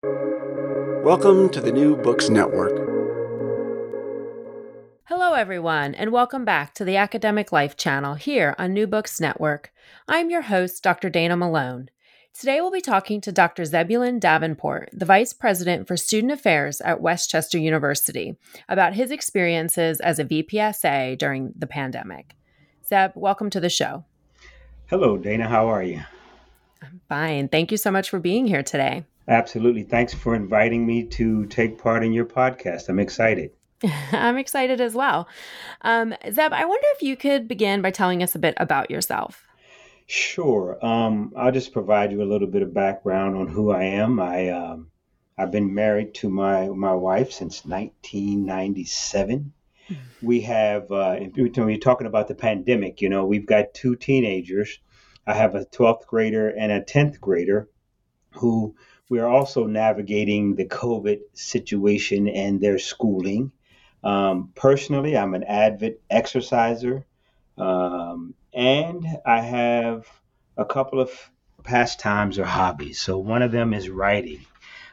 Welcome to the New Books Network. Hello, everyone, and welcome back to the Academic Life channel here on New Books Network. I'm your host, Dr. Dana Malone. Today, we'll be talking to Dr. Zebulun Davenport, the Vice President for Student Affairs at West Chester University, about his experiences as a VPSA during the pandemic. Zeb, welcome to the show. Hello, Dana. How are you? I'm fine. Thank you so much for being here today. Absolutely. Thanks for inviting me to take part in your podcast. I'm excited. I'm excited as well. Um, Zeb, I wonder if you could begin by telling us a bit about yourself. Sure. Um, I'll just provide you a little bit of background on who I am. I um, I've been married to my my wife since 1997. Mm-hmm. We have uh, when you're talking about the pandemic, you know, we've got two teenagers. I have a 12th grader and a 10th grader who we are also navigating the COVID situation and their schooling. Um, personally, I'm an avid exerciser, um, and I have a couple of pastimes or hobbies. So one of them is writing.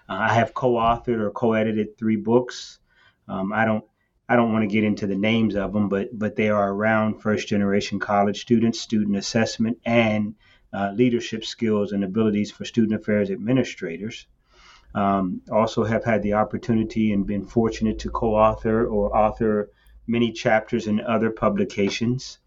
Uh, I have co-authored or co-edited three books. Um, I don't I don't want to get into the names of them, but but they are around first generation college students, student assessment, and uh, leadership skills and abilities for student affairs administrators. Um, also, have had the opportunity and been fortunate to co author or author many chapters in other publications.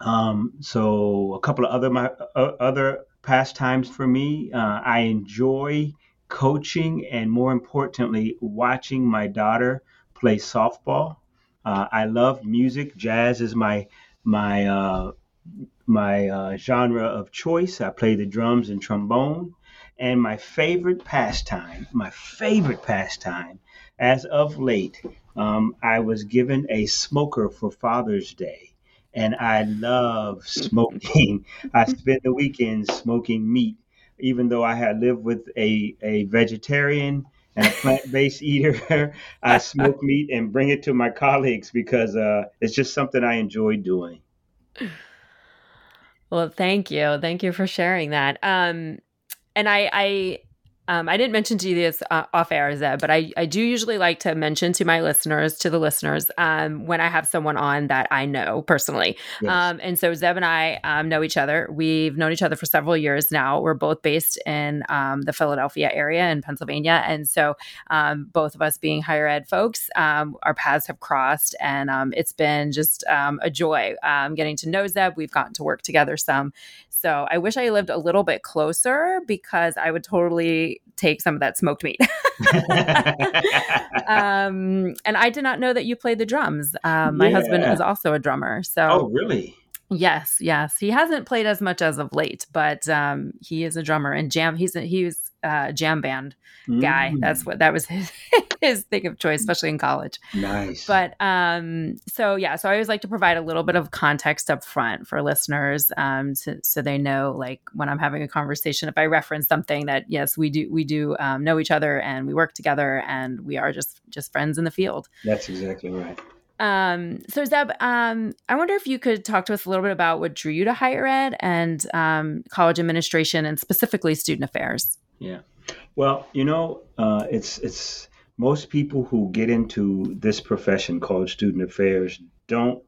Um, so, a couple of other, my, uh, other pastimes for me, uh, I enjoy coaching and, more importantly, watching my daughter play softball. Uh, I love music. Jazz is my my uh, my uh, genre of choice. I play the drums and trombone. And my favorite pastime, my favorite pastime, as of late, um, I was given a smoker for Father's Day. And I love smoking. I spend the weekends smoking meat, even though I had lived with a, a vegetarian and a plant-based eater. I smoke meat and bring it to my colleagues because uh, it's just something I enjoy doing. Well, thank you. Thank you for sharing that. Um, and I, I um, I didn't mention to you this uh, off air, Zeb, but I, I do usually like to mention to my listeners, to the listeners, um, when I have someone on that I know personally. Yes. Um, and so Zeb and I um, know each other. We've known each other for several years now. We're both based in um, the Philadelphia area in Pennsylvania. And so um, both of us being higher ed folks, our paths have crossed. And it's been just a joy getting to know Zeb. We've gotten to work together some. So I wish I lived a little bit closer because I would totally take some of that smoked meat. um, and I did not know that you played the drums. Um, my yeah. husband is also a drummer. So, oh, really? Yes, yes. He hasn't played as much as of late, but um, he is a drummer and jam. He's a, he was a jam band guy. Mm. That's what that was his his thing of choice, especially in college. Nice. But um, so yeah, so I always like to provide a little bit of context up front for listeners, um, to, so they know like when I'm having a conversation, if I reference something that yes, we do we do um, know each other and we work together and we are just just friends in the field. That's exactly right. Um, so Zeb, um, I wonder if you could talk to us a little bit about what drew you to higher ed and um, college administration, and specifically student affairs. Yeah, well, you know, uh, it's it's most people who get into this profession called student affairs don't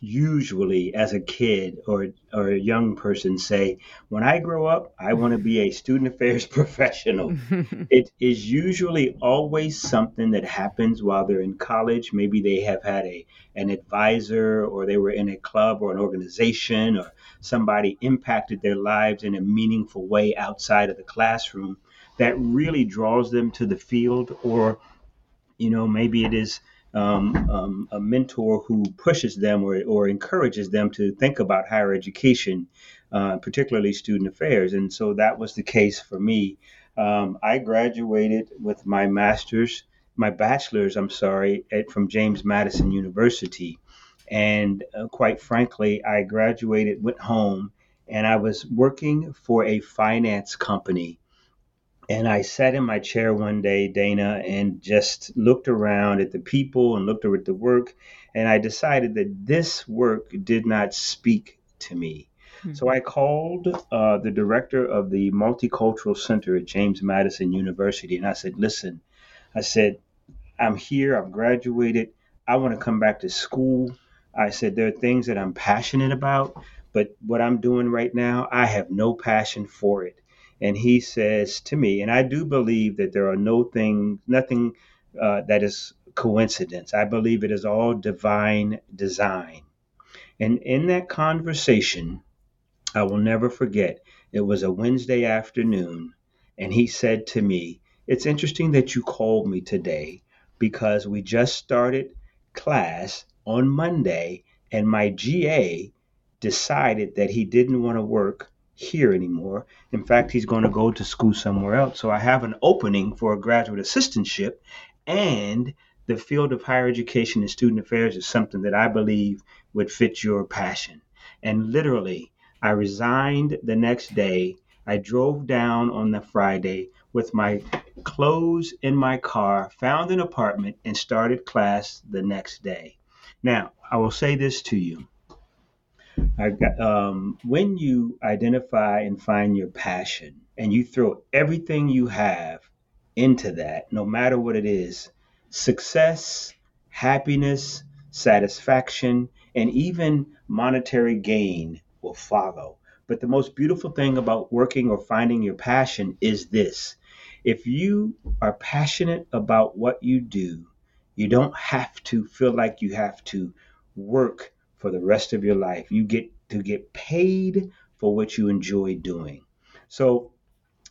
usually as a kid or or a young person say when i grow up i want to be a student affairs professional. It is usually always something that happens while they're in college. Maybe they have had a an advisor or they were in a club or an organization or somebody impacted their lives in a meaningful way outside of the classroom. That really draws them to the field or you know maybe it is um, um, a mentor who pushes them or, or encourages them to think about higher education, uh, particularly student affairs. And so that was the case for me. Um, I graduated with my master's, my bachelor's, I'm sorry, at, from James Madison University. And uh, quite frankly, I graduated, went home, and I was working for a finance company and I sat in my chair one day, Dana, and just looked around at the people and looked at the work. And I decided that this work did not speak to me. Mm-hmm. So I called uh, the director of the Multicultural Center at James Madison University and I said, listen, I said, I'm here, I've graduated, I want to come back to school. I said, there are things that I'm passionate about, but what I'm doing right now, I have no passion for it. And he says to me, and I do believe that there are no thing, nothing uh, that is coincidence. I believe it is all divine design. And in that conversation, I will never forget, it was a Wednesday afternoon, and he said to me, It's interesting that you called me today because we just started class on Monday, and my GA decided that he didn't want to work here anymore. In fact, he's going to go to school somewhere else. So I have an opening for a graduate assistantship, and the field of higher education and student affairs is something that I believe would fit your passion. And literally, I resigned the next day. I drove down on the Friday with my clothes in my car, found an apartment, and started class the next day. Now, I will say this to you. Got, um, when you identify and find your passion and you throw everything you have into that, no matter what it is, success, happiness, satisfaction, and even monetary gain will follow. But the most beautiful thing about working or finding your passion is this if you are passionate about what you do, you don't have to feel like you have to work for the rest of your life. You get to get paid for what you enjoy doing. So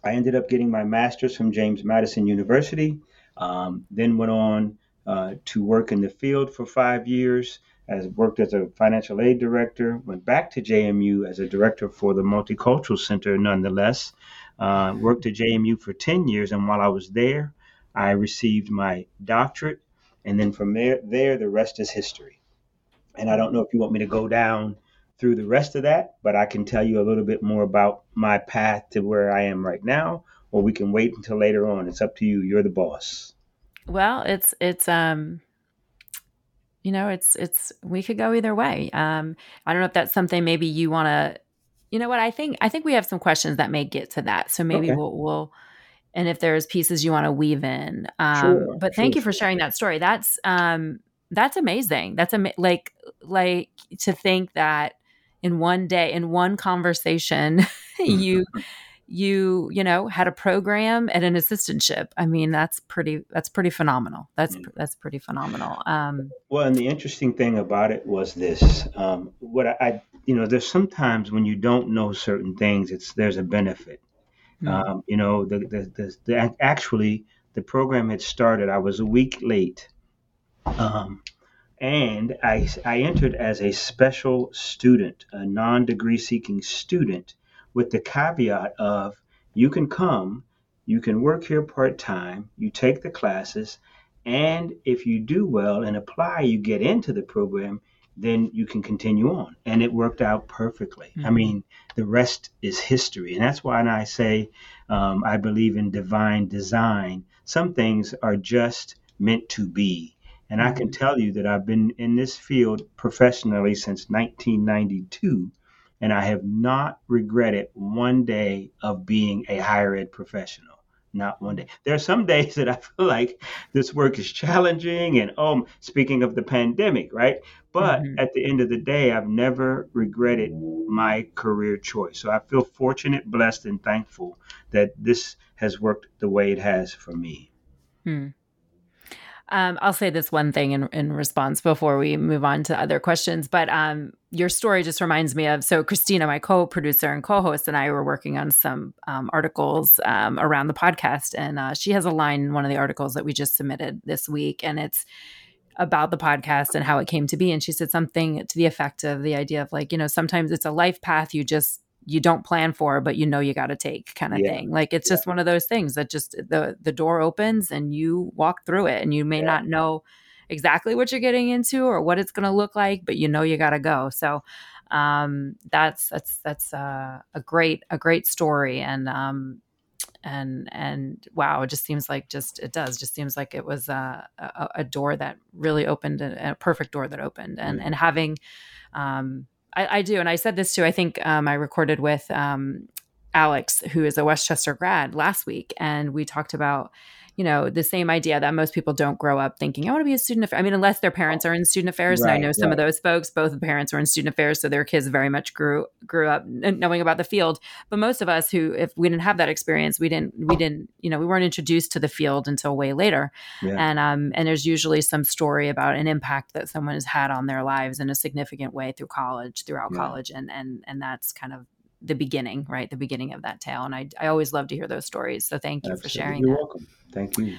I ended up getting my master's from James Madison University, um, then went on uh, to work in the field for five years, as worked as a financial aid director, went back to JMU as a director for the Multicultural Center nonetheless, uh, worked at JMU for 10 years, and while I was there, I received my doctorate, and then from there, there the rest is history. And I don't know if you want me to go down through the rest of that, but I can tell you a little bit more about my path to where I am right now, or we can wait until later on. It's up to you. You're the boss. Well, it's it's um you know, it's it's we could go either way. Um I don't know if that's something maybe you want to you know what? I think I think we have some questions that may get to that. So maybe okay. we'll we'll and if there's pieces you want to weave in. Um sure, but thank sure, you for sharing that story. That's um that's amazing. That's am- like like to think that in one day in one conversation you you you know had a program and an assistantship i mean that's pretty that's pretty phenomenal that's mm. that's pretty phenomenal um, well and the interesting thing about it was this um, what I, I, you know there's sometimes when you don't know certain things it's there's a benefit mm-hmm. um, you know the, the, the, the, actually the program had started i was a week late um, and I, I entered as a special student a non-degree seeking student with the caveat of you can come, you can work here part time, you take the classes, and if you do well and apply, you get into the program, then you can continue on. And it worked out perfectly. Mm-hmm. I mean, the rest is history. And that's why I say um, I believe in divine design. Some things are just meant to be. And I can tell you that I've been in this field professionally since 1992 and I have not regretted one day of being a higher ed professional. Not one day. There are some days that I feel like this work is challenging, and oh, speaking of the pandemic, right? But mm-hmm. at the end of the day, I've never regretted my career choice. So I feel fortunate, blessed, and thankful that this has worked the way it has for me. Hmm. Um, I'll say this one thing in, in response before we move on to other questions. But um, your story just reminds me of so Christina, my co-producer and co-host, and I were working on some um, articles um, around the podcast, and uh, she has a line in one of the articles that we just submitted this week, and it's about the podcast and how it came to be. And she said something to the effect of the idea of like, you know, sometimes it's a life path you just you don't plan for but you know you got to take kind of yeah. thing like it's yeah. just one of those things that just the the door opens and you walk through it and you may yeah. not know exactly what you're getting into or what it's going to look like but you know you got to go so um that's that's that's uh, a great a great story and um and and wow it just seems like just it does just seems like it was a, a, a door that really opened a, a, perfect door that opened and mm-hmm. and having um I, I, do, and I said this too. I think um, I recorded with um, Alex, who is a West Chester grad, last week, and we talked about you know, the same idea that most people don't grow up thinking, I want to be a student. Aff-. I mean, unless their parents are in student affairs. Right, and I know some right. of those folks, both the parents were in student affairs. So their kids very much grew, grew up knowing about the field. But most of us who, if we didn't have that experience, we didn't, we didn't, you know, we weren't introduced to the field until way later. Yeah. And, um, and there's usually some story about an impact that someone has had on their lives in a significant way through college, throughout yeah. college. And, and, and that's kind of the beginning, right? The beginning of that tale. And I, I always love to hear those stories. So thank you Absolutely. for sharing. You're that. welcome. Thank you.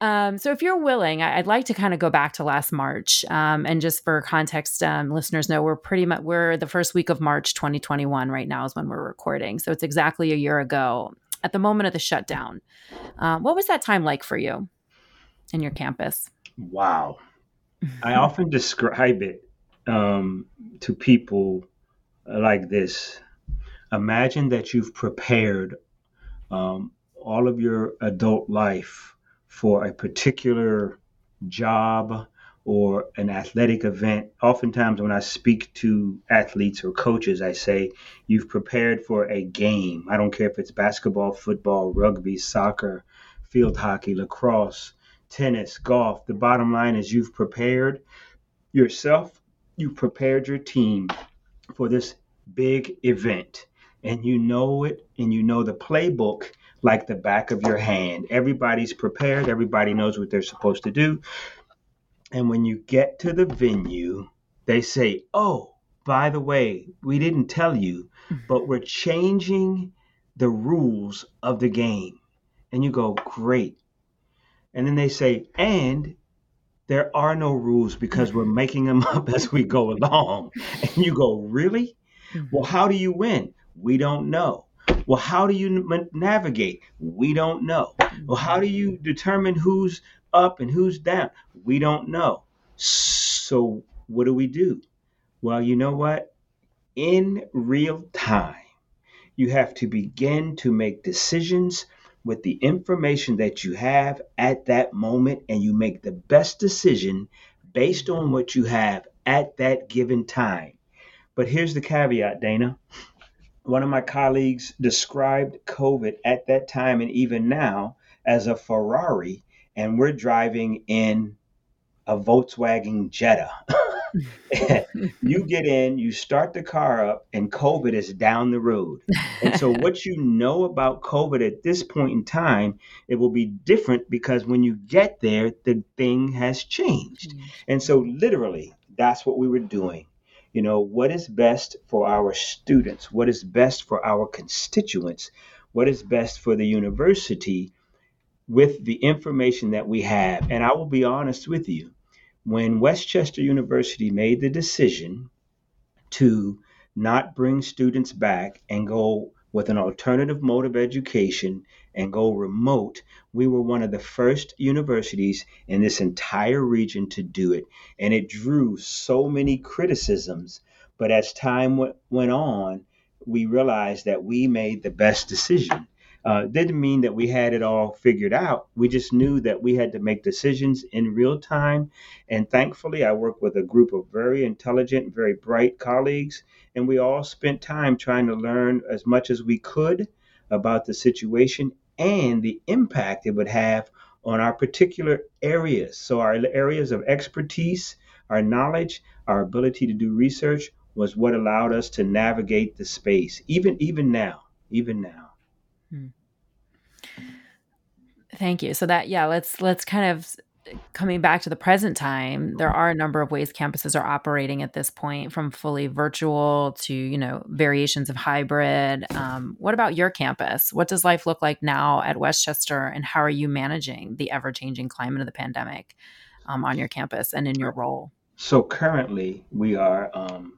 Um, so, if you're willing, I'd like to kind of go back to last March, um, and just for context, um, listeners know we're pretty much we're the first week of March 2021 right now is when we're recording, so it's exactly a year ago at the moment of the shutdown. Uh, what was that time like for you in your campus? Wow, I often describe it um, to people like this: Imagine that you've prepared um, all of your adult life for a particular job or an athletic event. Oftentimes, when I speak to athletes or coaches, I say, You've prepared for a game. I don't care if it's basketball, football, rugby, soccer, field hockey, lacrosse, tennis, golf. The bottom line is you've prepared yourself, you've prepared your team for this big event. And you know it, and you know the playbook like the back of your hand. Everybody's prepared, everybody knows what they're supposed to do. And when you get to the venue, they say, Oh, by the way, we didn't tell you, but we're changing the rules of the game. And you go, Great. And then they say, And there are no rules because we're making them up as we go along. And you go, Really? Mm-hmm. Well, how do you win? We don't know. Well, how do you navigate? We don't know. Well, how do you determine who's up and who's down? We don't know. So, what do we do? Well, you know what? In real time, you have to begin to make decisions with the information that you have at that moment, and you make the best decision based on what you have at that given time. But here's the caveat, Dana one of my colleagues described COVID at that time and even now as a Ferrari, and we're driving in a Volkswagen Jetta. you get in, you start the car up, and COVID is down the road. And so, what you know about COVID at this point in time, it will be different because when you get there, the thing has changed. Mm-hmm. And so, literally, that's what we were doing you know, what is best for our students? What is best for our constituents? What is best for the university with the information that we have? And I will be honest with you, when West Chester University made the decision to not bring students back and go with an alternative mode of education and go remote, we were one of the first universities in this entire region to do it. And it drew so many criticisms. But as time w- went on, we realized that we made the best decision. Uh, didn't mean that we had it all figured out. We just knew that we had to make decisions in real time. And thankfully, I worked with a group of very intelligent, very bright colleagues, and we all spent time trying to learn as much as we could about the situation and the impact it would have on our particular areas. So, our areas of expertise, our knowledge, our ability to do research was what allowed us to navigate the space, even even now, even now. Hmm. Thank you. So that yeah, let's let's kind of coming back to the present time, there are a number of ways campuses are operating at this point, from fully virtual to you know variations of hybrid. Um, what about your campus? What does life look like now at West Chester, and how are you managing the ever changing climate of the pandemic um, on your campus and in your role? So currently, we are um,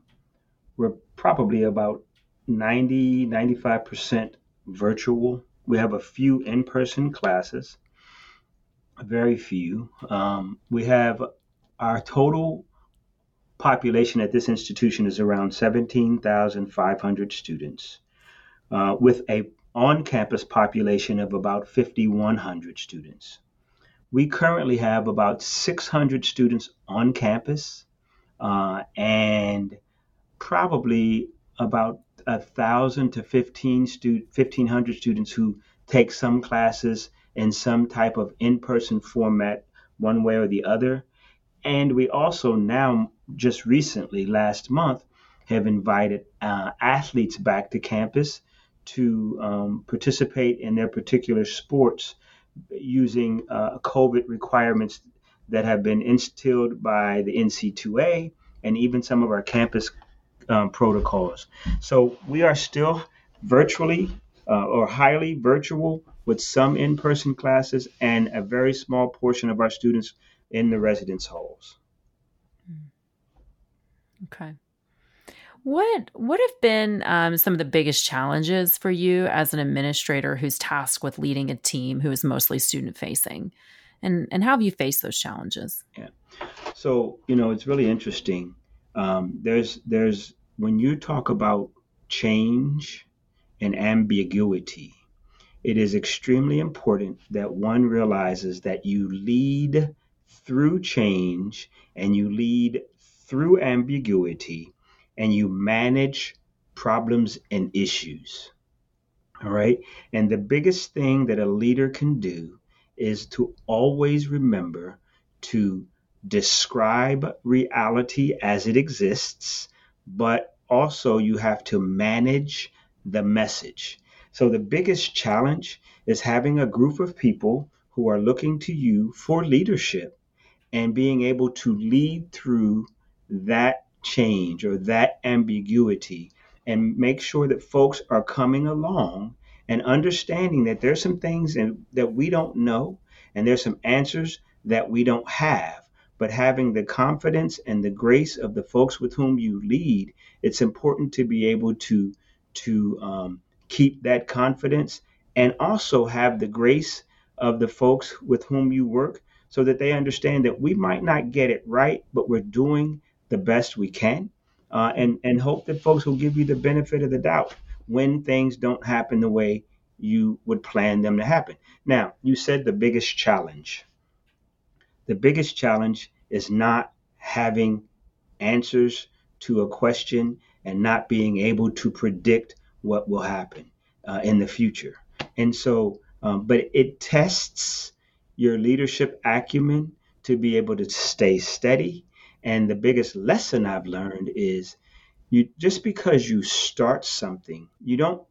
we're probably about 90 95 percent virtual. We have a few in person classes very few. Um, we have our total population at this institution is around 17,500 students, uh, with a on-campus population of about 5,100 students. We currently have about 600 students on campus, uh, and probably about a thousand to 15 stu- 1500 students who take some classes in some type of in-person format one way or the other and we also now just recently last month have invited uh, athletes back to campus to um, participate in their particular sports using uh, covid requirements that have been instilled by the NCAA and even some of our campus um, protocols. So we are still virtually uh, or highly virtual with some in person classes and a very small portion of our students in the residence halls. Okay. What what have been um, some of the biggest challenges for you as an administrator who's tasked with leading a team who is mostly student facing, and and how have you faced those challenges? Yeah, so you know it's really interesting. Um, there's there's when you talk about change and ambiguity, it is extremely important that one realizes that you lead through change and you lead through ambiguity and you manage problems and issues. All right. And the biggest thing that a leader can do is to always remember to describe reality as it exists but also you have to manage the message. So the biggest challenge is having a group of people who are looking to you for leadership and being able to lead through that change or that ambiguity and make sure that folks are coming along and understanding that there's some things in, that we don't know and there's some answers that we don't have. But having the confidence and the grace of the folks with whom you lead, it's important to be able to to um, keep that confidence and also have the grace of the folks with whom you work so that they understand that we might not get it right, but we're doing the best we can. Uh, and, and hope that folks will give you the benefit of the doubt when things don't happen the way you would plan them to happen. Now, you said the biggest challenge the biggest challenge is not having answers to a question and not being able to predict what will happen uh, in the future. And so, um, but it tests your leadership acumen to be able to stay steady. And the biggest lesson I've learned is you just because you start something, you don't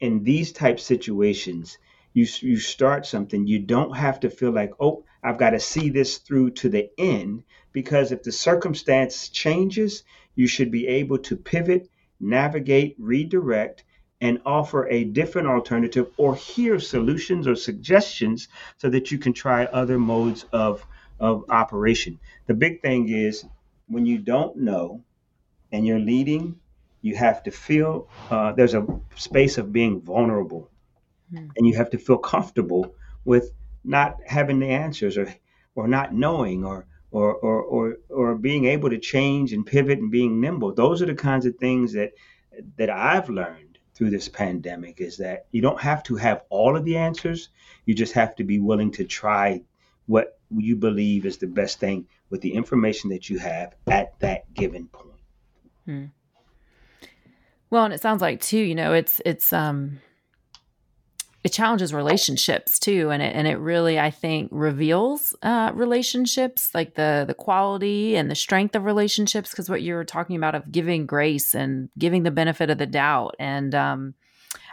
in these type situations, you you start something, you don't have to feel like, oh, I've got to see this through to the end because if the circumstance changes, you should be able to pivot, navigate, redirect, and offer a different alternative or hear solutions or suggestions so that you can try other modes of, of operation. The big thing is when you don't know and you're leading, you have to feel uh, there's a space of being vulnerable mm. and you have to feel comfortable with not having the answers or or not knowing or or, or or or being able to change and pivot and being nimble. Those are the kinds of things that that I've learned through this pandemic is that you don't have to have all of the answers. You just have to be willing to try what you believe is the best thing with the information that you have at that given point. Hmm. Well, and it sounds like too, you know, it's it's um it challenges relationships too and it and it really i think reveals uh, relationships like the the quality and the strength of relationships because what you were talking about of giving grace and giving the benefit of the doubt. And um,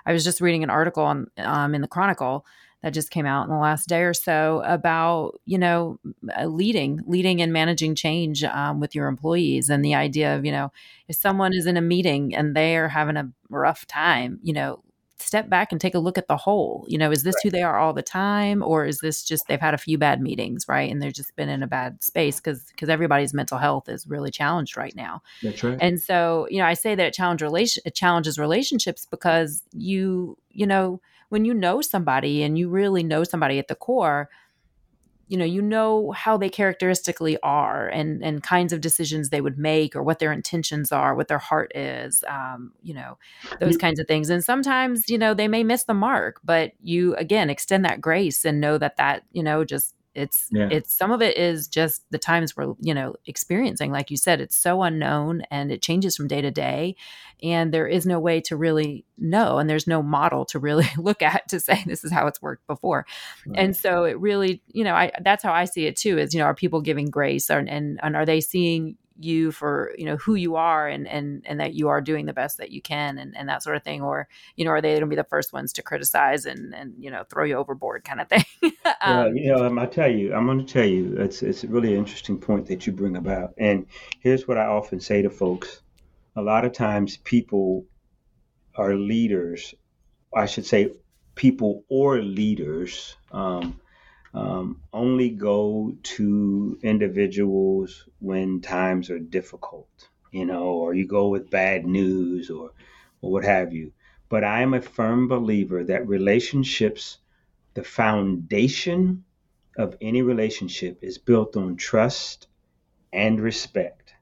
i was just reading an article on um, in the chronicle that just came out in the last day or so about you know uh, leading leading and managing change um, with your employees and the idea of you know if someone is in a meeting and they are having a rough time you know step back and take a look at the whole. You know, is this right. who they are all the time, or is this just they've had a few bad meetings, right? And they've just been in a bad space because because everybody's mental health is really challenged right now. That's right. And so, you know, I say that it challenge relation it challenges relationships because you you know when you know somebody and you really know somebody at the core you know you know how they characteristically are and and kinds of decisions they would make or what their intentions are what their heart is um, you know those kinds of things. And sometimes you know they may miss the mark but you again extend that grace and know that that you know just it's yeah. it's some of it is just the times we're you know experiencing like you said it's so unknown and it changes from day to day and there is no way to really know and there's no model to really look at to say this is how it's worked before right. and so it really you know i that's how i see it too is you know are people giving grace or, and and are they seeing you for you know who you are and and and that you are doing the best that you can and, and that sort of thing or you know are they going to be the first ones to criticize and and you know throw you overboard kind of thing um, yeah you know um, i tell you i'm going to tell you it's it's a really interesting point that you bring about and here's what i often say to folks. A lot of times people are leaders i should say people or leaders um, um, only go to individuals when times are difficult, you know, or you go with bad news or, or what have you. But I am a firm believer that relationships, the foundation of any relationship is built on trust and respect.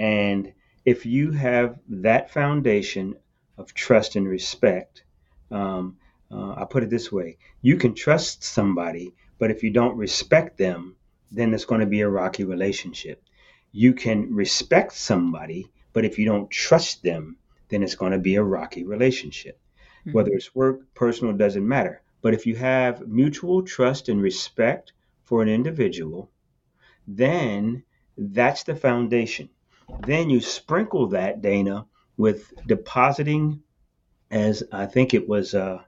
And if you have that foundation of trust and respect, um, uh, I put it this way you can trust somebody but if you don't respect them, then it's going to be a rocky relationship. You can respect somebody, but if you don't trust them, then it's going to be a rocky relationship. Mm-hmm. Whether it's work, personal, doesn't matter. But if you have mutual trust and respect for an individual, then that's the foundation. Then you sprinkle that, Dana, with depositing, as I think it was uh,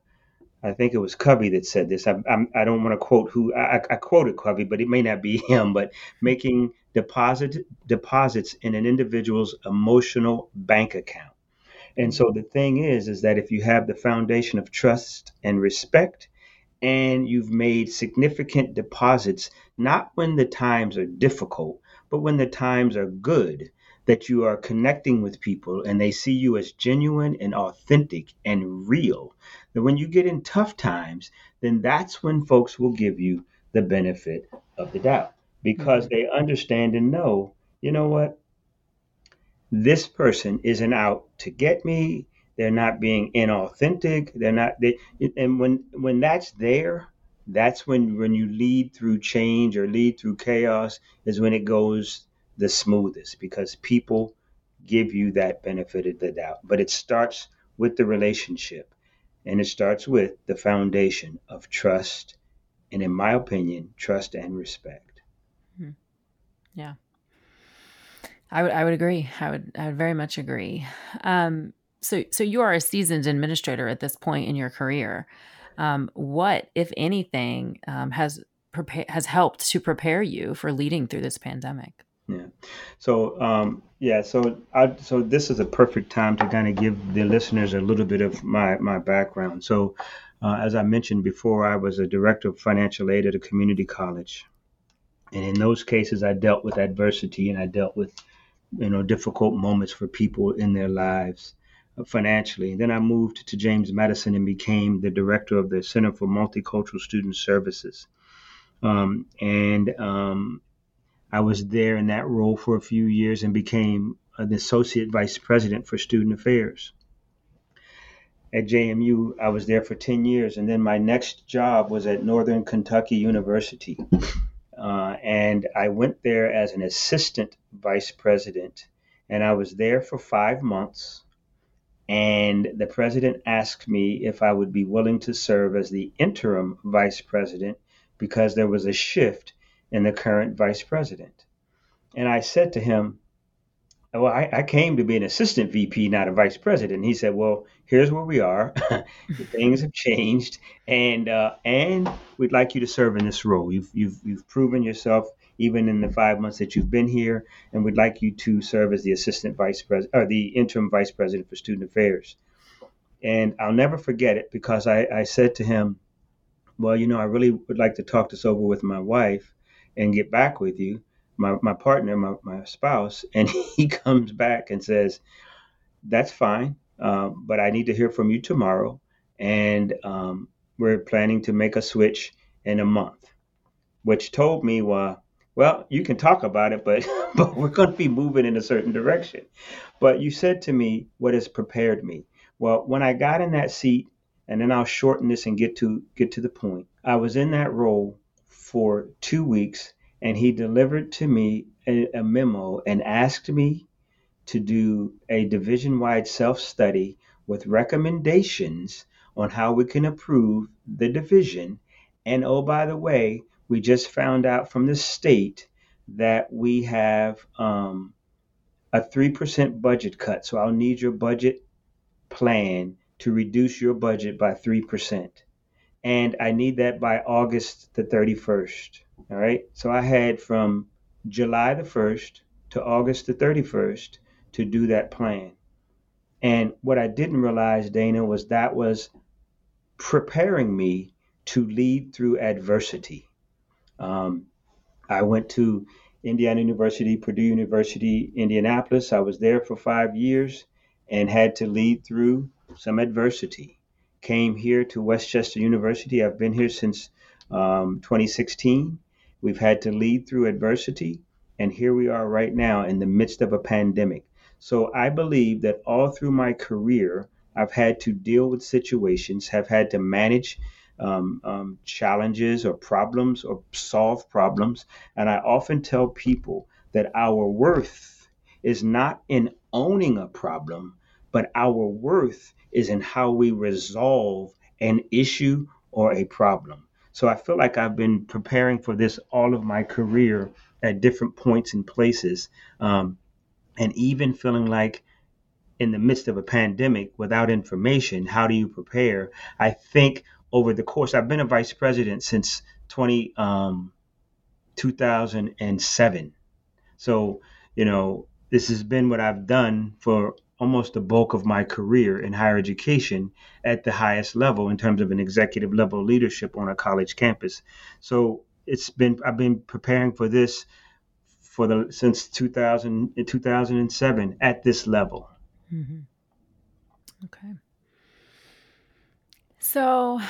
I think it was Covey that said this. I, I'm, I do not want to quote who I, I quoted Covey, but it may not be him. But making deposit deposits in an individual's emotional bank account. And so the thing is, is that if you have the foundation of trust and respect, and you've made significant deposits, not when the times are difficult, but when the times are good, that you are connecting with people and they see you as genuine and authentic and real. That when you get in tough times, then that's when folks will give you the benefit of the doubt because mm-hmm. they understand and know, you know what? This person isn't out to get me. They're not being inauthentic. They're not they and when when that's there, that's when when you lead through change or lead through chaos is when it goes the smoothest because people give you that benefit of the doubt. But it starts with the relationship and it starts with the foundation of trust and, in my opinion, trust and respect. Hmm. Yeah. I would I would agree. I would I would very much agree. Um, so so you are a seasoned administrator at this point in your career. Um, what, if anything, um, has prepare has helped to prepare you for leading through this pandemic? Yeah. So um, yeah. So I so this is a perfect time to kind of give the listeners a little bit of my my background. So uh, as I mentioned before, I was a director of financial aid at a community college, and in those cases, I dealt with adversity and I dealt with you know difficult moments for people in their lives uh, financially. And then I moved to James Madison and became the director of the Center for Multicultural Student Services. Um, and um, I was there in that role for a few years and became an associate vice president for student affairs. At JMU, I was there for 10 years, and then my next job was at Northern Kentucky University. Uh, and I went there as an assistant vice president, and I was there for five months. And the president asked me if I would be willing to serve as the interim vice president because there was a shift and the current vice president. And I said to him, Well, I, I came to be an assistant VP, not a vice president. He said, Well, here's where we are. Things have changed, and uh, and we'd like you to serve in this role. You've you've you've proven yourself even in the five months that you've been here, and we'd like you to serve as the assistant vice president or the interim vice president for student affairs. And I'll never forget it because I, I said to him, Well, you know, I really would like to talk this over with my wife and get back with you, my, my partner, my, my spouse, and he comes back and says, That's fine, um, but I need to hear from you tomorrow. And um, we're planning to make a switch in a month, which told me, well, well, you can talk about it, but but we're going to be moving in a certain direction. But you said to me, what has prepared me? Well, when I got in that seat, and then I'll shorten this and get to get to the point. I was in that role for two weeks, and he delivered to me a, a memo and asked me to do a division wide self study with recommendations on how we can improve the division. And oh, by the way, we just found out from the state that we have um, a 3% budget cut. So I'll need your budget plan to reduce your budget by 3%. And I need that by August the 31st. All right. So I had from July the 1st to August the 31st to do that plan. And what I didn't realize, Dana, was that was preparing me to lead through adversity. Um, I went to Indiana University, Purdue University, Indianapolis. I was there for five years and had to lead through some adversity. Came here to West Chester University. I've been here since um, 2016. We've had to lead through adversity, and here we are right now in the midst of a pandemic. So I believe that all through my career, I've had to deal with situations, have had to manage um, um, challenges or problems or solve problems. And I often tell people that our worth is not in owning a problem, but our worth is in how we resolve an issue or a problem. So I feel like I've been preparing for this all of my career at different points and places. Um, and even feeling like in the midst of a pandemic without information, how do you prepare? I think over the course, I've been a vice president since 20, um, 2007. So, you know, this has been what I've done for almost the bulk of my career in higher education at the highest level in terms of an executive level leadership on a college campus. So it's been, I've been preparing for this for the since 2000 2007 at this level. Mm-hmm. Okay. So,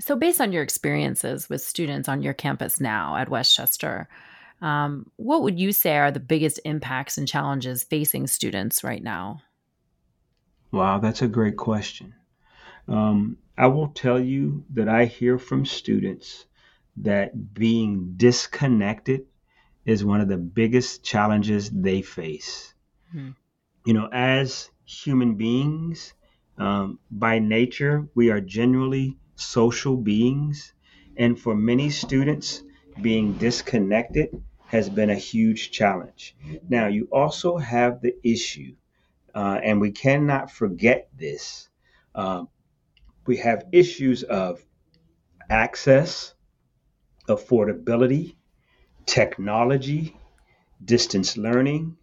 so based on your experiences with students on your campus now at West Chester, um, what would you say are the biggest impacts and challenges facing students right now? Wow, that's a great question. Um, I will tell you that I hear from students that being disconnected is one of the biggest challenges they face. Hmm. You know, as human beings, um, by nature, we are generally social beings. And for many students, being disconnected has been a huge challenge. Now, you also have the issue, uh, and we cannot forget this. Uh, we have issues of access, affordability, technology, distance learning.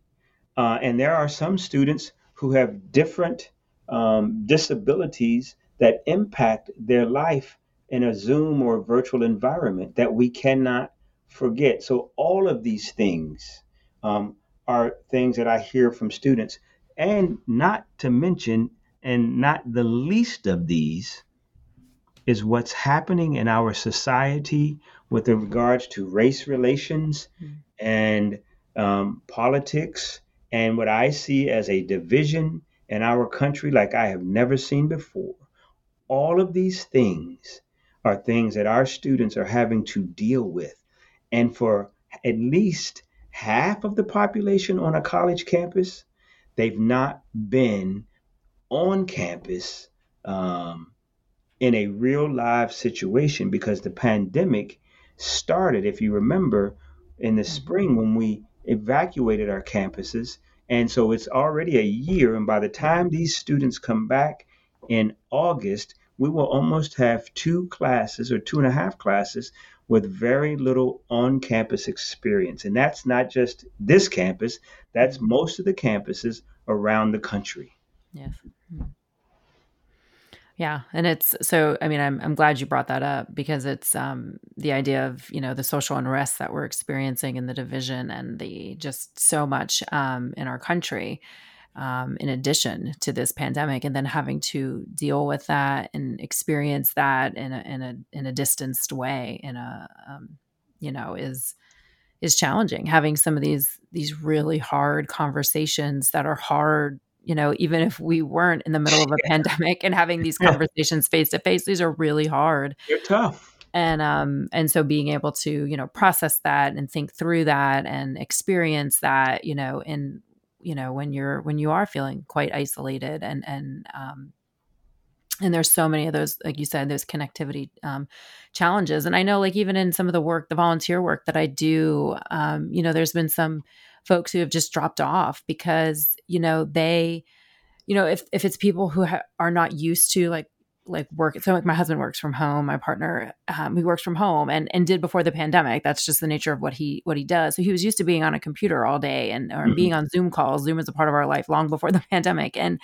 Uh, and there are some students who have different um, disabilities that impact their life in a Zoom or virtual environment that we cannot forget. So, all of these things um, are things that I hear from students. And not to mention, and not the least of these, is what's happening in our society with regards to race relations mm. and um, politics and what I see as a division in our country like I have never seen before. All of these things are things that our students are having to deal with. And for at least half of the population on a college campus, they've not been on campus um, in a real live situation because the pandemic started, if you remember, in the mm-hmm. spring when we evacuated our campuses. And so it's already a year. And by the time these students come back in August, we will almost have two classes or two and a half classes with very little on campus experience. And that's not just this campus, that's mm-hmm. most of the campuses around the country. Yes. Mm-hmm. Yeah, and it's so. I mean, I'm I'm glad you brought that up because it's um, the idea of you know the social unrest that we're experiencing in the division and the just so much um, in our country. Um, in addition to this pandemic, and then having to deal with that and experience that in a in a in a distanced way, in a um, you know is is challenging. Having some of these these really hard conversations that are hard you know, even if we weren't in the middle of a pandemic and having these conversations face to face, these are really hard. They're tough. and um and so being able to you know process that and think through that and experience that you know in you know when you're when you are feeling quite isolated and and um and there's so many of those like you said those connectivity um, challenges. And i know like even in some of the work the volunteer work that i do um, you know there's been some folks who have just dropped off because you know they you know if if it's people who ha- are not used to like like work so like my husband works from home my partner um, he works from home and and did before the pandemic that's just the nature of what he what he does so he was used to being on a computer all day and or mm-hmm. being on zoom calls zoom is a part of our life long before the pandemic and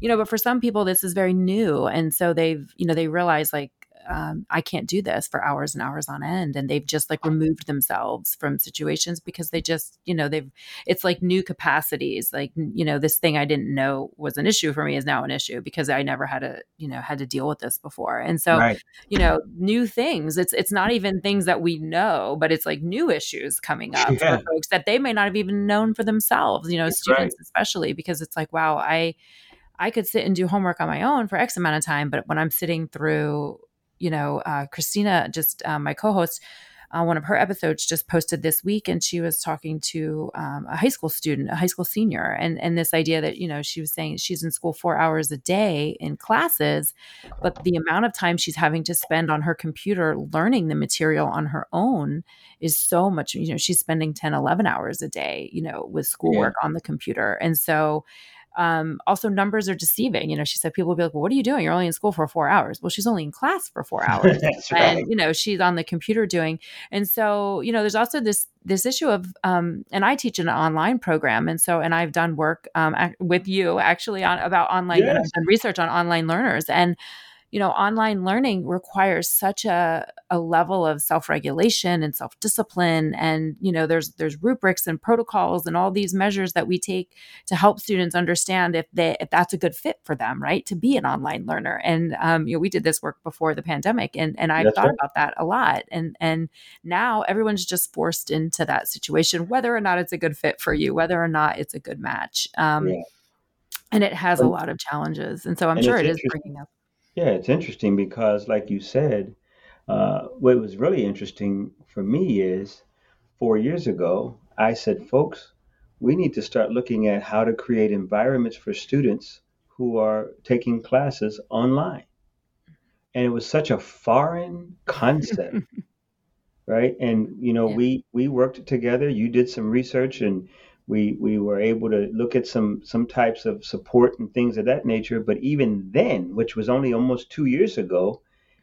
you know but for some people this is very new and so they've you know they realize like um, I can't do this for hours and hours on end. And they've just like removed themselves from situations because they just, you know, they've, it's like new capacities. Like, you know, this thing I didn't know was an issue for me is now an issue because I never had to, you know, had to deal with this before. And so, right. you know, new things, it's, it's not even things that we know, but it's like new issues coming up yeah. for folks that they may not have even known for themselves, you know, That's students right. especially because it's like, wow, I, I could sit and do homework on my own for X amount of time, but when I'm sitting through you know, uh, Christina, just uh, my co-host, uh, one of her episodes just posted this week, and she was talking to um, a high school student, a high school senior, and and this idea that you know she was saying she's in school four hours a day in classes, but the amount of time she's having to spend on her computer learning the material on her own is so much. You know, she's spending 10, 11 hours a day, you know, with schoolwork yeah. on the computer, and so um, also, numbers are deceiving. You know, she said people will be like, "Well, what are you doing? You're only in school for four hours." Well, she's only in class for four hours, right. and you know, she's on the computer doing. And so, you know, there's also this this issue of, um, and I teach an online program, and so, and I've done work um, with you actually on about online, yes. I've research on online learners, and you know, online learning requires such a, a level of self-regulation and self-discipline. And, you know, there's there's rubrics and protocols and all these measures that we take to help students understand if they if that's a good fit for them, right? To be an online learner. And um, you know, we did this work before the pandemic and, and I thought right. about that a lot. And and now everyone's just forced into that situation, whether or not it's a good fit for you, whether or not it's a good match. Um, yeah. And it has a lot of challenges. And so I'm sure it is bringing up yeah, it's interesting because, like you said, uh, what was really interesting for me is four years ago, I said, folks, we need to start looking at how to create environments for students who are taking classes online. And it was such a foreign concept, right? And you know, yeah. we we worked together. You did some research and we we were able to look at some some types of support and things of that nature but even then which was only almost 2 years ago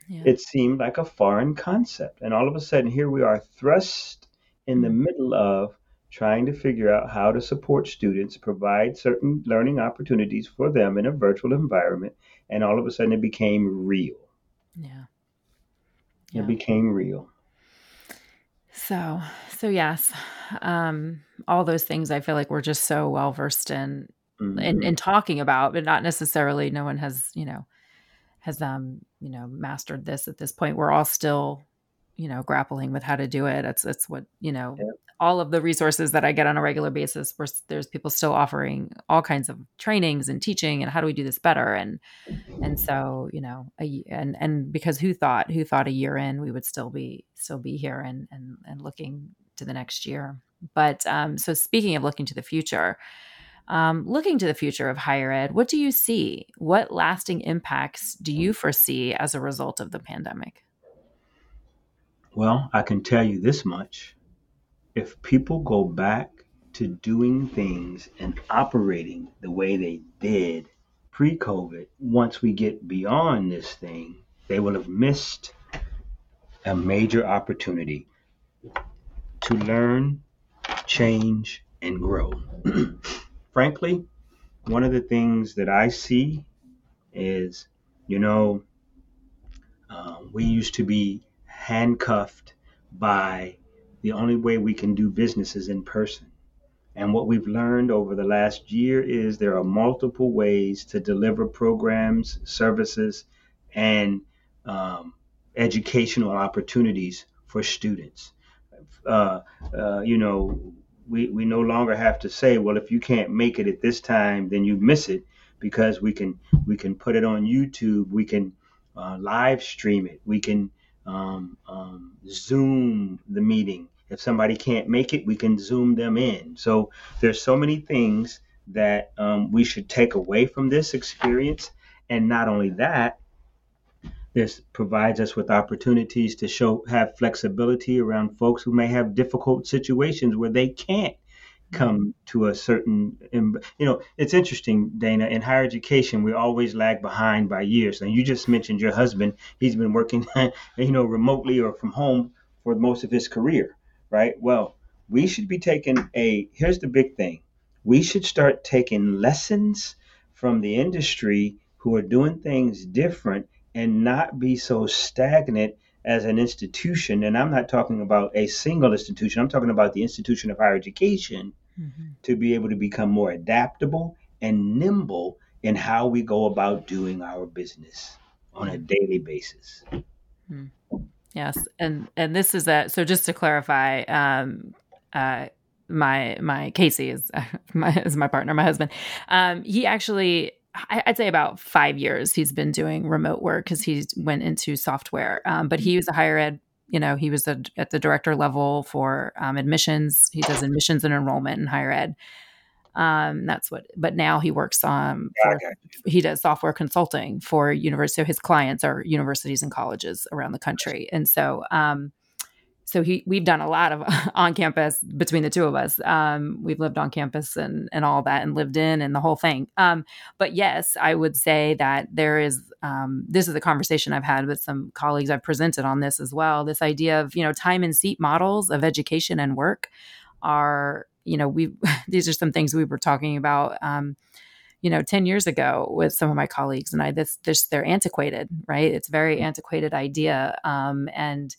yeah. it seemed like a foreign concept and all of a sudden here we are thrust in the mm-hmm. middle of trying to figure out how to support students provide certain learning opportunities for them in a virtual environment and all of a sudden it became real yeah, yeah. it became real so, so yes, um, all those things I feel like we're just so well versed in, mm-hmm. in, in talking about, but not necessarily. No one has, you know, has um, you know, mastered this at this point. We're all still, you know, grappling with how to do it. It's it's what you know. Yeah all of the resources that I get on a regular basis, where there's people still offering all kinds of trainings and teaching and how do we do this better and and so you know a, and and because who thought who thought a year in we would still be still be here and and and looking to the next year. But um, so speaking of looking to the future. Um, looking to the future of higher ed, what do you see? What lasting impacts do you foresee as a result of the pandemic? Well, I can tell you this much if people go back to doing things and operating the way they did pre COVID, once we get beyond this thing, they will have missed a major opportunity to learn, change, and grow. Frankly, one of the things that I see is, you know, um, we used to be handcuffed by the only way we can do business is in person. And what we've learned over the last year is there are multiple ways to deliver programs, services, and um, educational opportunities for students. Uh, uh, you know, we, we no longer have to say, well, if you can't make it at this time, then you miss it because we can we can put it on YouTube, we can uh, live stream it, we can um, um, Zoom the meeting. If somebody can't make it, we can Zoom them in. So there's so many things that um, we should take away from this experience. And not only that, this provides us with opportunities to show have flexibility around folks who may have difficult situations where they can't come mm-hmm. to a certain you know it's interesting dana in higher education we always lag behind by years. And you just mentioned your husband he's been working you know remotely or from home for most of his career right? Well we should be taking a here's the big thing. We should start taking lessons from the industry who are doing things different and not be so stagnant as an institution, and I'm not talking about a single institution, I'm talking about the institution of higher education, mm-hmm. to be able to become more adaptable and nimble in how we go about doing our business on a daily basis. Mm. Yes, and and this is that. So just to clarify, um, uh, my my Casey is my is my partner, my husband. Um, he actually I'd say about five years he's been doing remote work because he went into software. Um, but he was a higher ed, you know, he was a, at the director level for um, admissions. He does admissions and enrollment in higher ed. Um, that's what, but now he works on, for, he does software consulting for university. So his clients are universities and colleges around the country. And so, um, so he we've done a lot of on campus between the two of us. Um, we've lived on campus and and all that and lived in and the whole thing. Um, but yes, I would say that there is um, this is a conversation I've had with some colleagues. I've presented on this as well. This idea of you know time and seat models of education and work are you know we these are some things we were talking about um, you know 10 years ago with some of my colleagues and i this this they're antiquated right it's a very antiquated idea um, and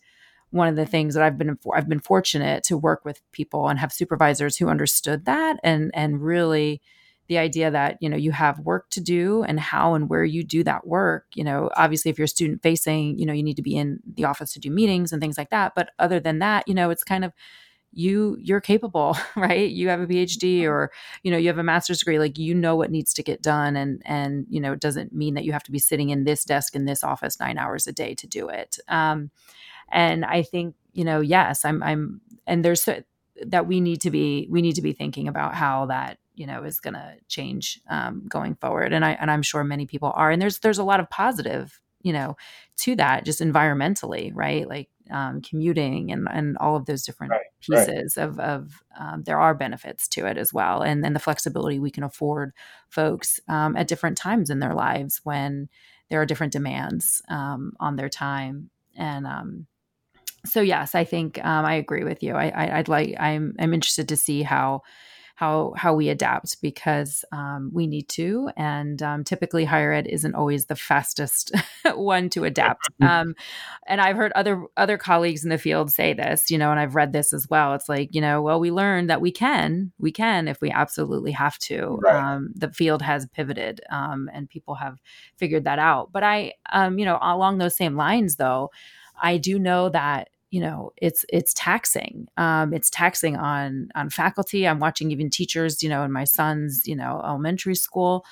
one of the things that I've been I've been fortunate to work with people and have supervisors who understood that and and really the idea that you know you have work to do and how and where you do that work you know obviously if you're student facing you know you need to be in the office to do meetings and things like that. But other than that you know it's kind of you you're capable right? You have a phd or you know you have a master's degree like you know what needs to get done and and you know it doesn't mean that you have to be sitting in this desk in this office nine hours a day to do it. Um, and i think you know yes i'm i'm and there's that we need to be we need to be thinking about how that you know is going to change um, going forward. And i and i'm sure many people are. And there's there's a lot of positive you know to that just environmentally right? Like um, commuting and and all of those different right, pieces right. of of um, there are benefits to it as well. And then the flexibility we can afford folks um, at different times in their lives when there are different demands um, on their time. And um, so yes, I think um, I agree with you. I, would like I'm I'm interested to see how how how we adapt because um, we need to, and um, typically higher ed isn't always the fastest one to adapt. Mm-hmm. Um, and I've heard other other colleagues in the field say this, you know, and I've read this as well. It's like you know, well, we learned that we can we can if we absolutely have to. Right. Um, the field has pivoted, um, and people have figured that out. But I, you know, along those same lines, though. I do know that you know it's it's taxing. Um, it's taxing on on faculty. I'm watching even teachers you know in my son's you know elementary school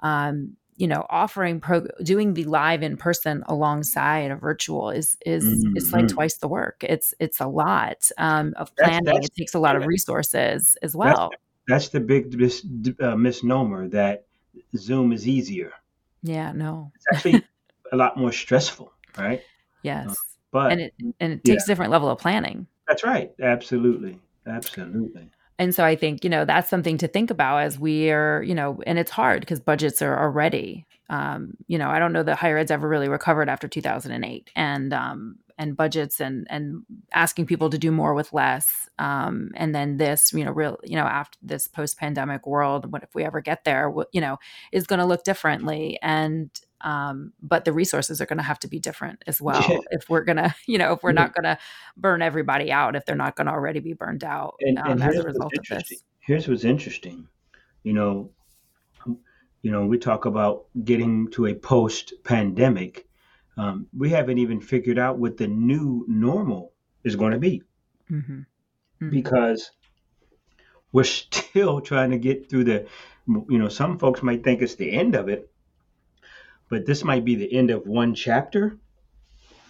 um, you know offering pro doing the live in person alongside a virtual is is mm-hmm. it's like mm-hmm. twice the work. It's it's a lot um, of planning. that's, that's, it takes a lot of resources as well. that's, that's the big mis, uh, misnomer that zoom is easier. Yeah no. It's actually a lot more stressful right? Yes. uh, but and it and it takes yeah. a different level of planning. That's right. Absolutely. Absolutely. And so I think, you know, that's something to think about as we are, you know, and it's hard because budgets are already, um, you know, I don't know that higher ed's ever really recovered after 2008 and, um, and budgets and, and asking people to do more with less. Um, and then this, you know, real, you know, after this post pandemic world, what if we ever get there, you know, is going to look differently. And, um, but the resources are going to have to be different as well yeah. if we're going to you know if we're yeah. not going to burn everybody out if they're not going to already be burned out and, um, and as a result of this here's what's interesting you know you know we talk about getting to a post pandemic um, we haven't even figured out what the new normal is going to be mm-hmm. Mm-hmm. because we're still trying to get through the you know some folks might think it's the end of it but this might be the end of one chapter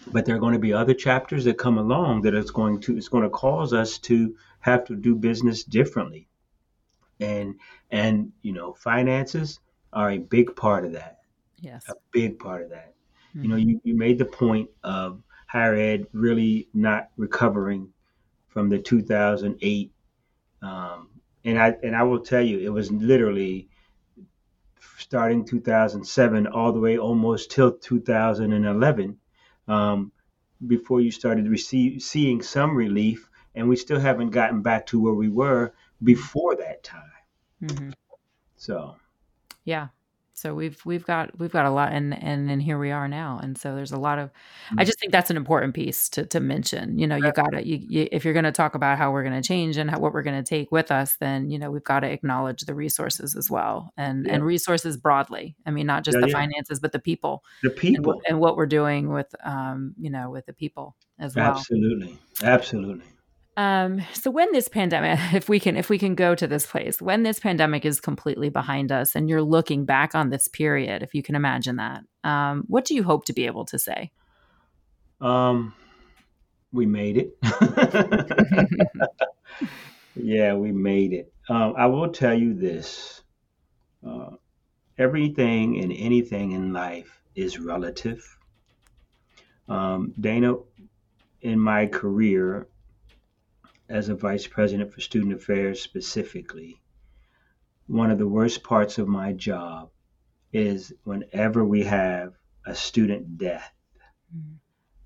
but there are going to be other chapters that come along that is going to it's going to cause us to have to do business differently. And and you know finances are a big part of that. Yes. A big part of that. Mm-hmm. you know you, you made the point of higher ed really not recovering from the 2008 um, and i and i will tell you it was literally starting 2007 all the way almost till 2011 um, before you started receive, seeing some relief, and we still haven't gotten back to where we were before that time. Mm-hmm. So, yeah, so we've we've got we've got a lot and and and here we are now. And so there's a lot of i mm. just think that's an important piece to to mention. You know you got to you, you, if you're going to talk about how we're going to change and how, what we're going to take with us then you know we've got to acknowledge the resources as well and yeah. and resources broadly. I mean not just yeah, the yeah. finances but the people the people. and, and, what we're doing with um you know with the people as well. Absolutely. Absolutely um, so when this pandemic, if we can, if we can go to this place, when this pandemic is completely behind us, and you're looking back on this period, if you can imagine that, um, what do you hope to be able to say? Um, we made it. yeah, we made it. Um, I will tell you this: uh, everything and anything in life is relative. Um, Dana, in my career, as a vice president for student affairs specifically, one of the worst parts of my job is whenever we have a student death. Mm-hmm.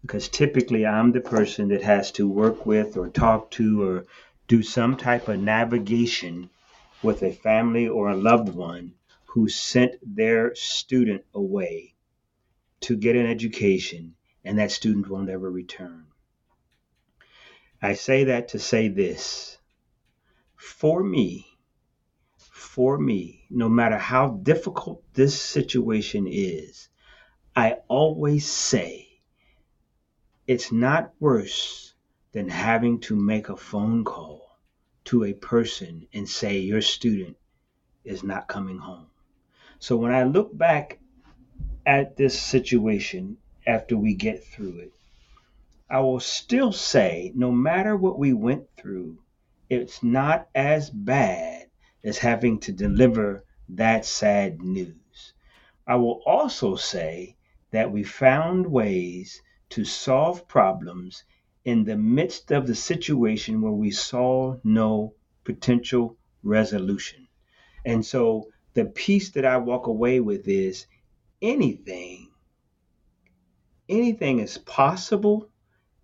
Because typically I'm the person that has to work with or talk to or do some type of navigation with a family or a loved one who sent their student away to get an education and that student won't ever return. I say that to say this. For me, for me, no matter how difficult this situation is, I always say it's not worse than having to make a phone call to a person and say your student is not coming home. So when I look back at this situation after we get through it, I will still say, no matter what we went through, it's not as bad as having to deliver that sad news. I will also say that we found ways to solve problems in the midst of the situation where we saw no potential resolution. And so the piece that I walk away with is anything, anything is possible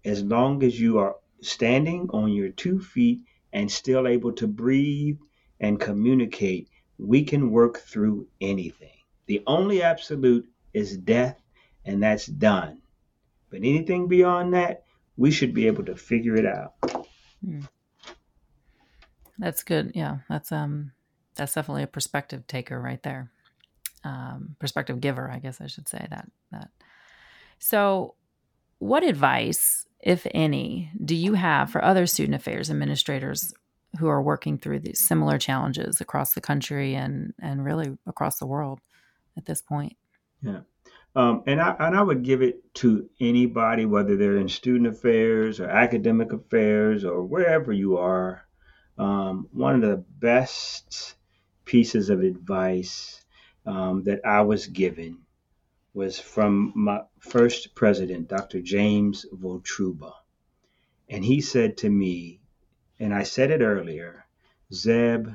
as long as you are standing on your two feet and still able to breathe and communicate, we can work through anything. The only absolute is death, and that's done. But anything beyond that, we should be able to figure it out. Hmm. That's good. Yeah, that's um, that's definitely a perspective taker right there. Um, perspective giver, I guess I should say that. That. So, what advice if any, do you have for other student affairs administrators who are working through these similar challenges across the country and and really across the world at this point? Yeah. Um, and I and I would give it to anybody, whether they're in student affairs or academic affairs or wherever you are. Um, one of the best pieces of advice um, that I was given was from my first president, Dr. James Votruba. And he said to me, and I said it earlier, Zeb,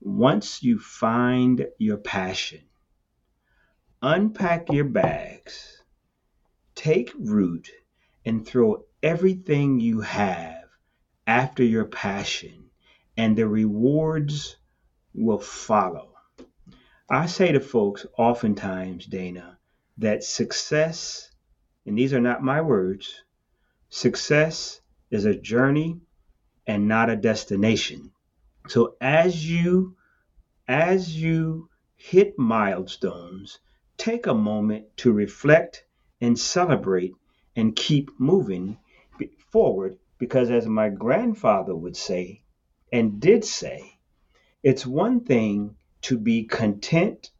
once you find your passion, unpack your bags, take root, and throw everything you have after your passion, and the rewards will follow. I say to folks oftentimes, Dana, that success, and these are not my words, success is a journey and not a destination. So as you as you hit milestones, take a moment to reflect and celebrate and keep moving forward because as my grandfather would say and did say, it's one thing to be content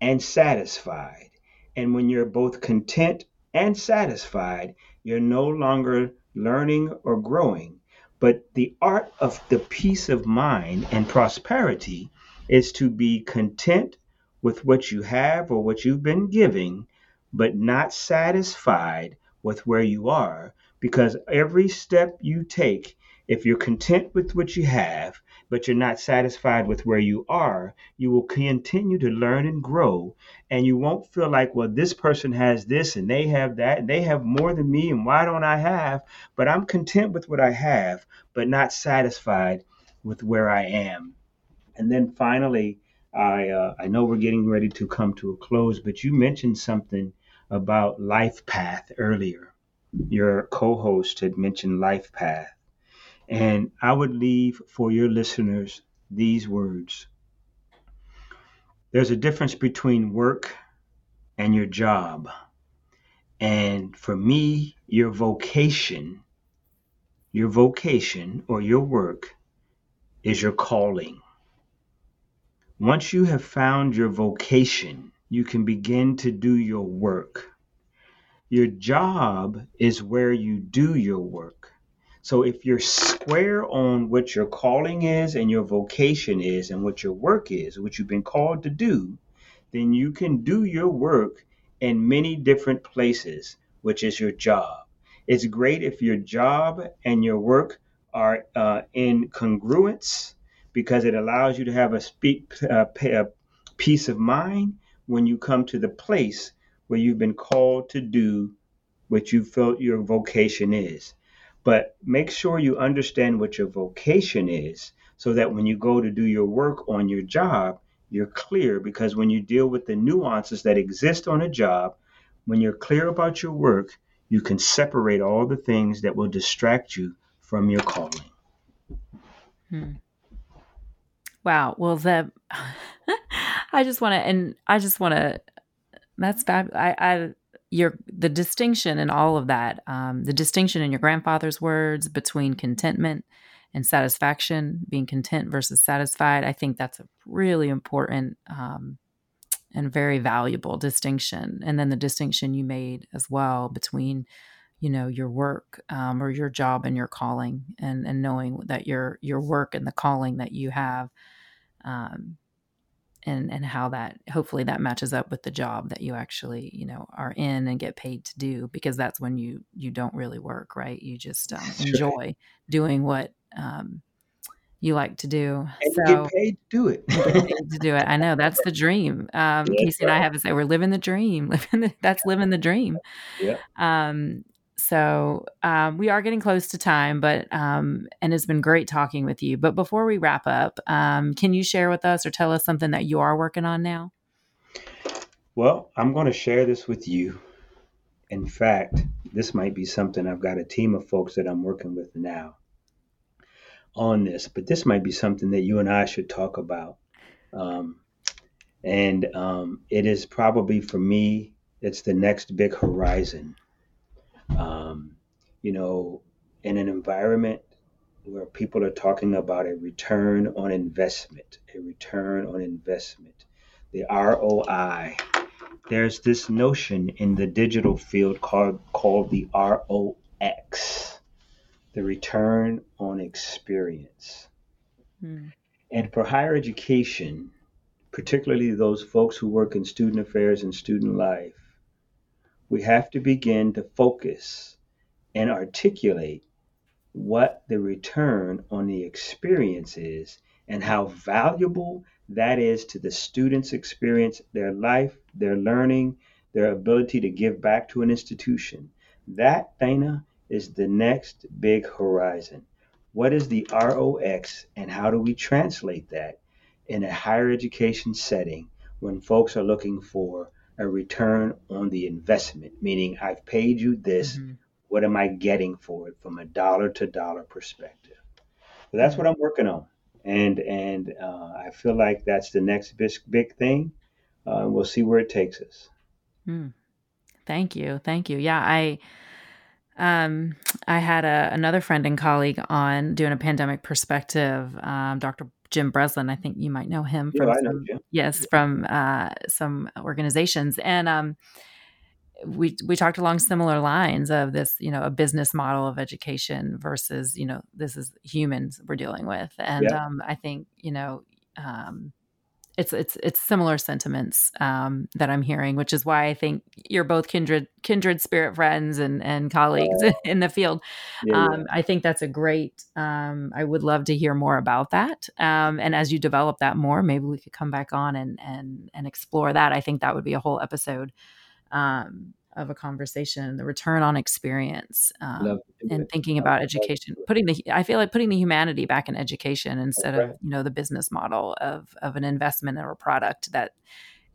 and satisfied and when you're both content and satisfied, you're no longer learning or growing. But the art of the peace of mind and prosperity is to be content with what you have or what you've been giving, but not satisfied with where you are. Because every step you take, if you're content with what you have, but you're not satisfied with where you are, you will continue to learn and grow. And you won't feel like, well, this person has this and they have that and they have more than me and why don't I have? But I'm content with what I have, but not satisfied with where I am. And then finally, I uh, I know we're getting ready to come to a close, but you mentioned something about life path earlier. Your co-host had mentioned life path. And I would leave for your listeners these words There's a difference between work and your job. And for me, your vocation, your vocation or your work is your calling. Once you have found your vocation, you can begin to do your work. Your job is where you do your work. So if you're square on what your calling is and your vocation is and what your work is, what you've been called to do, then you can do your work in many different places, which is your job. It's great if your job and your work are uh, in congruence because it allows you to have a, speak, uh, a peace of mind when you come to the place where you've been called to do what you felt your vocation is. But make sure you understand what your vocation is so that when you go to do your work on your job, you're clear because when you deal with the nuances that exist on a job, when you're clear about your work, you can separate all the things that will distract you from your calling. Hmm. Wow. Well, the I just want to, and I just want to. That's fab. I, I your the distinction in all of that, um, the distinction in your grandfather's words between contentment and satisfaction, being content versus satisfied. I think that's a really important um, and very valuable distinction. And then the distinction you made as well between, you know, your work um, or your job and your calling, and and knowing that your your work and the calling that you have um, and and how that hopefully that matches up with the job that you actually you know are in and get paid to do because that's when you you don't really work right? You just um, enjoy doing what um, you like to do. And so, get paid to do it. to do it. I know that's the dream. Um, casey and i have to say we're living the dream living the, that's living the dream. Yeah um so um, we are getting close to time, but um, and it's been great talking with you. But before we wrap up, um, can you share with us or tell us something that you are working on now? Well, I'm going to share this with you. In fact, this might be something I've got a team of folks that I'm working with now on this, but this might be something that you and I should talk about. Um, and um, it is probably for me, it's the next big horizon um, you know, in an environment where people are talking about a return on investment, a return on investment, the ROI. There's this notion in the digital field called called the ROX, the return on experience. Hmm. And for higher education, particularly those folks who work in student affairs and student life, we have to begin to focus and articulate what the return on the experience is and how valuable that is to the student's experience, their life, their learning, their ability to give back to an institution. That, Dana, is the next big horizon. What is the ROX and how do we translate that in a higher education setting when folks are looking for a return on the investment, meaning I've paid you this. Mm-hmm. What am I getting for it from a dollar to dollar perspective? So that's what I'm working on, and and uh, I feel like that's the next big big thing. Uh, we'll see where it takes us. Mm. Thank you, thank you. Yeah, I um, I had a, another friend and colleague on doing a pandemic perspective, um, Dr. Jim Breslin. I think you might know him from yeah, some, yes, from uh, some organizations. And um, we we talked along similar lines of this, you know, a business model of education versus, you know, this is humans we're dealing with, and yeah. um, I think you know. Um, it's it's it's similar sentiments um, that I'm hearing, which is why I think you're both kindred kindred spirit friends and and colleagues oh. in the field. Yeah, um, yeah. I think that's a great. Um, I would love to hear more about that. Um, and as you develop that more, maybe we could come back on and and and explore that. I think that would be a whole episode. Um, of a conversation, the return on experience, um, and thinking about education, putting the I feel like putting the humanity back in education instead of you know the business model of of an investment or a product that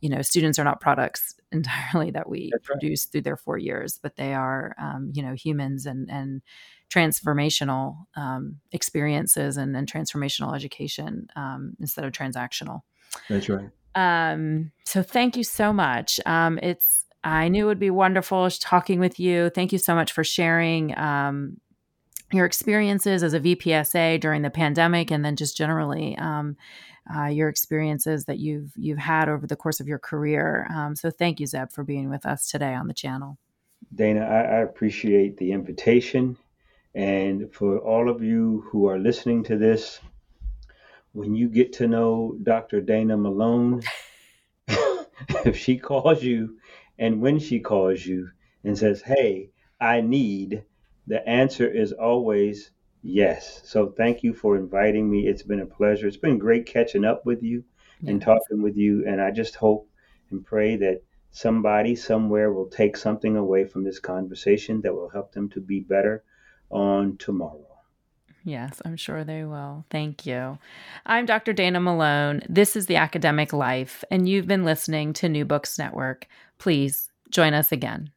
you know students are not products entirely that we produce right. through their four years, but they are um, you know humans and and transformational um, experiences and, and transformational education um, instead of transactional. That's right. Um, so thank you so much. Um, it's I knew it would be wonderful talking with you. Thank you so much for sharing um, your experiences as a VPSA during the pandemic, and then just generally um, uh, your experiences that you've you've had over the course of your career. Um, so, thank you, Zeb, for being with us today on the channel. Dana, I, I appreciate the invitation, and for all of you who are listening to this, when you get to know Dr. Dana Malone, if she calls you and when she calls you and says, Hey, I need, the answer is always yes. So thank you for inviting me. It's been a pleasure. It's been great catching up with you and talking with you. And I just hope and pray that somebody somewhere will take something away from this conversation that will help them to be better on tomorrow. Yes, I'm sure they will. Thank you. I'm Dr. Dana Malone. This is The Academic Life, and you've been listening to New Books Network. Please join us again.